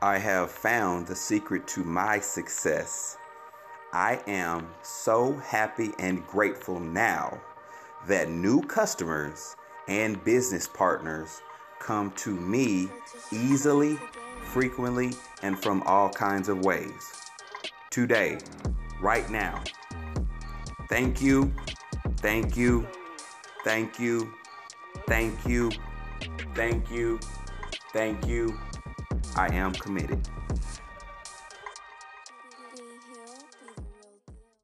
I have found the secret to my success. I am so happy and grateful now that new customers and business partners come to me easily, frequently, and from all kinds of ways. Today, right now. Thank you, thank you, thank you, thank you, thank you, thank you. I am committed.